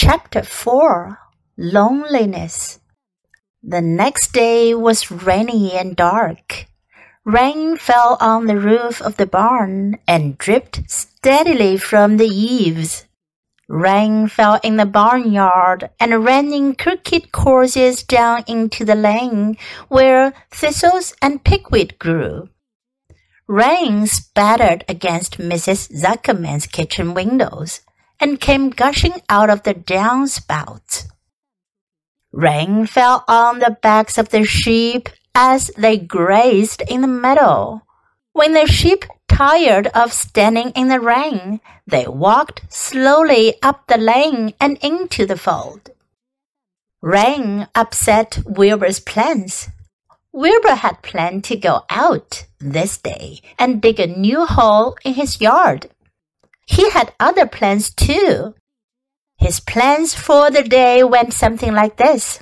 Chapter 4 Loneliness The next day was rainy and dark. Rain fell on the roof of the barn and dripped steadily from the eaves. Rain fell in the barnyard and ran in crooked courses down into the lane where thistles and pigweed grew. Rain spattered against Mrs. Zuckerman's kitchen windows and came gushing out of the downspouts. Rain fell on the backs of the sheep as they grazed in the meadow. When the sheep tired of standing in the rain, they walked slowly up the lane and into the fold. Rain upset Wilbur's plans. Wilbur had planned to go out this day and dig a new hole in his yard. He had other plans too. His plans for the day went something like this.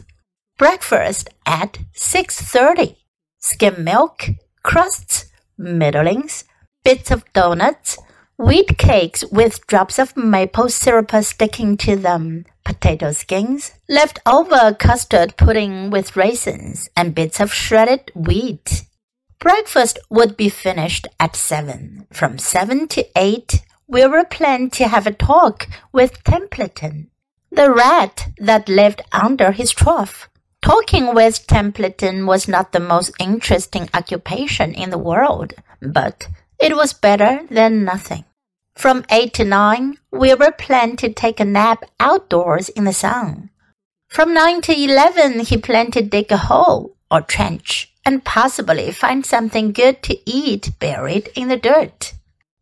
Breakfast at 6.30. Skim milk, crusts, middlings, bits of donuts, wheat cakes with drops of maple syrup sticking to them, potato skins, leftover custard pudding with raisins, and bits of shredded wheat. Breakfast would be finished at seven. From seven to eight, we were planning to have a talk with Templeton, the rat that lived under his trough. Talking with Templeton was not the most interesting occupation in the world, but it was better than nothing. From 8 to 9, Wilbur planned to take a nap outdoors in the sun. From 9 to 11, he planned to dig a hole or trench and possibly find something good to eat buried in the dirt.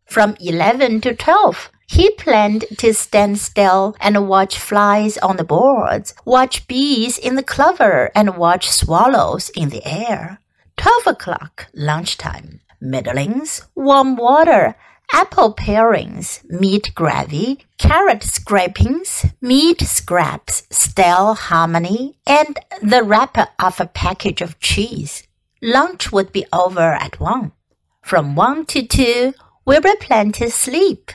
From 11 to 12, he planned to stand still and watch flies on the boards, watch bees in the clover, and watch swallows in the air. 12 o'clock, lunchtime middlings, warm water, apple parings, meat gravy, carrot scrapings, meat scraps, stale hominy, and the wrapper of a package of cheese. Lunch would be over at one. From one to two, Wilbur planned to sleep.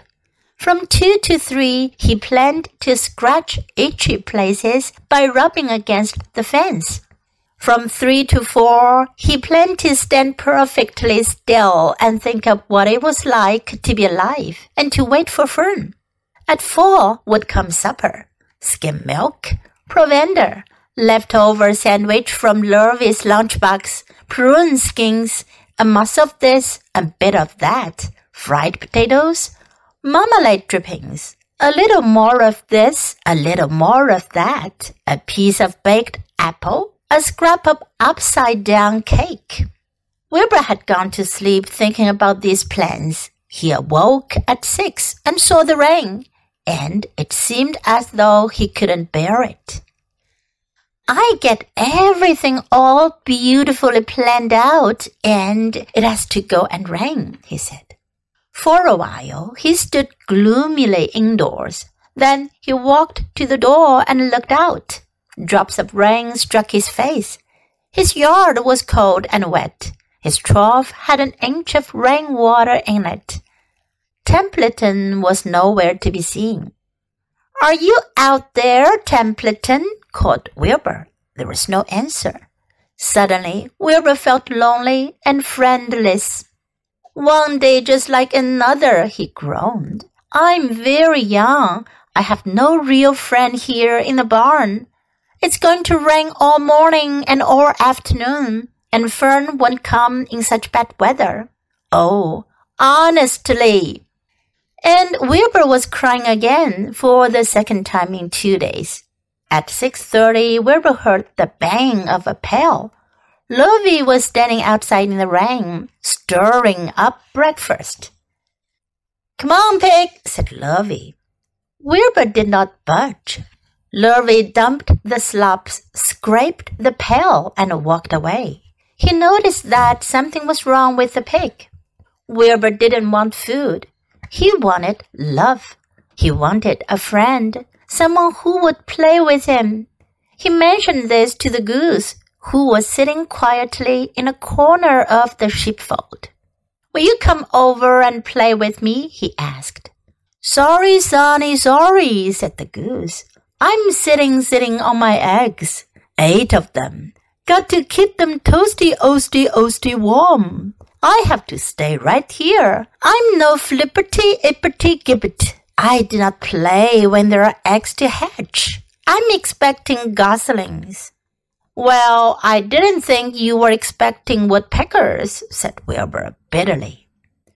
From two to three, he planned to scratch itchy places by rubbing against the fence. From three to four, he planned to stand perfectly still and think of what it was like to be alive and to wait for Fern. At four would come supper, skim milk, provender, leftover sandwich from Lurvy's lunchbox, prune skins, a muss of this, a bit of that, fried potatoes, marmalade drippings, a little more of this, a little more of that, a piece of baked apple, a scrap of upside down cake. Wilbur had gone to sleep thinking about these plans. He awoke at six and saw the rain, and it seemed as though he couldn't bear it. I get everything all beautifully planned out, and it has to go and rain, he said. For a while, he stood gloomily indoors. Then he walked to the door and looked out. Drops of rain struck his face. His yard was cold and wet. His trough had an inch of rain water in it. Templeton was nowhere to be seen. Are you out there, Templeton? called Wilbur. There was no answer. Suddenly, Wilbur felt lonely and friendless. One day just like another, he groaned. I'm very young. I have no real friend here in the barn. It's going to rain all morning and all afternoon, and Fern won't come in such bad weather. Oh, honestly. And Wilbur was crying again for the second time in two days. At 6.30, Wilbur heard the bang of a pail. Lurvy was standing outside in the rain, stirring up breakfast. Come on, pig, said Lurvy. Wilbur did not budge. Lurvy dumped the slops, scraped the pail, and walked away. He noticed that something was wrong with the pig. Wilbur didn't want food. He wanted love. He wanted a friend, someone who would play with him. He mentioned this to the goose, who was sitting quietly in a corner of the sheepfold. Will you come over and play with me? he asked. Sorry, Sonny, sorry, said the goose. I'm sitting, sitting on my eggs. Eight of them. Got to keep them toasty, oasty, oasty warm. I have to stay right here. I'm no flipperty, ipperty, gibbet. I do not play when there are eggs to hatch. I'm expecting goslings. Well, I didn't think you were expecting woodpeckers, said Wilbur bitterly.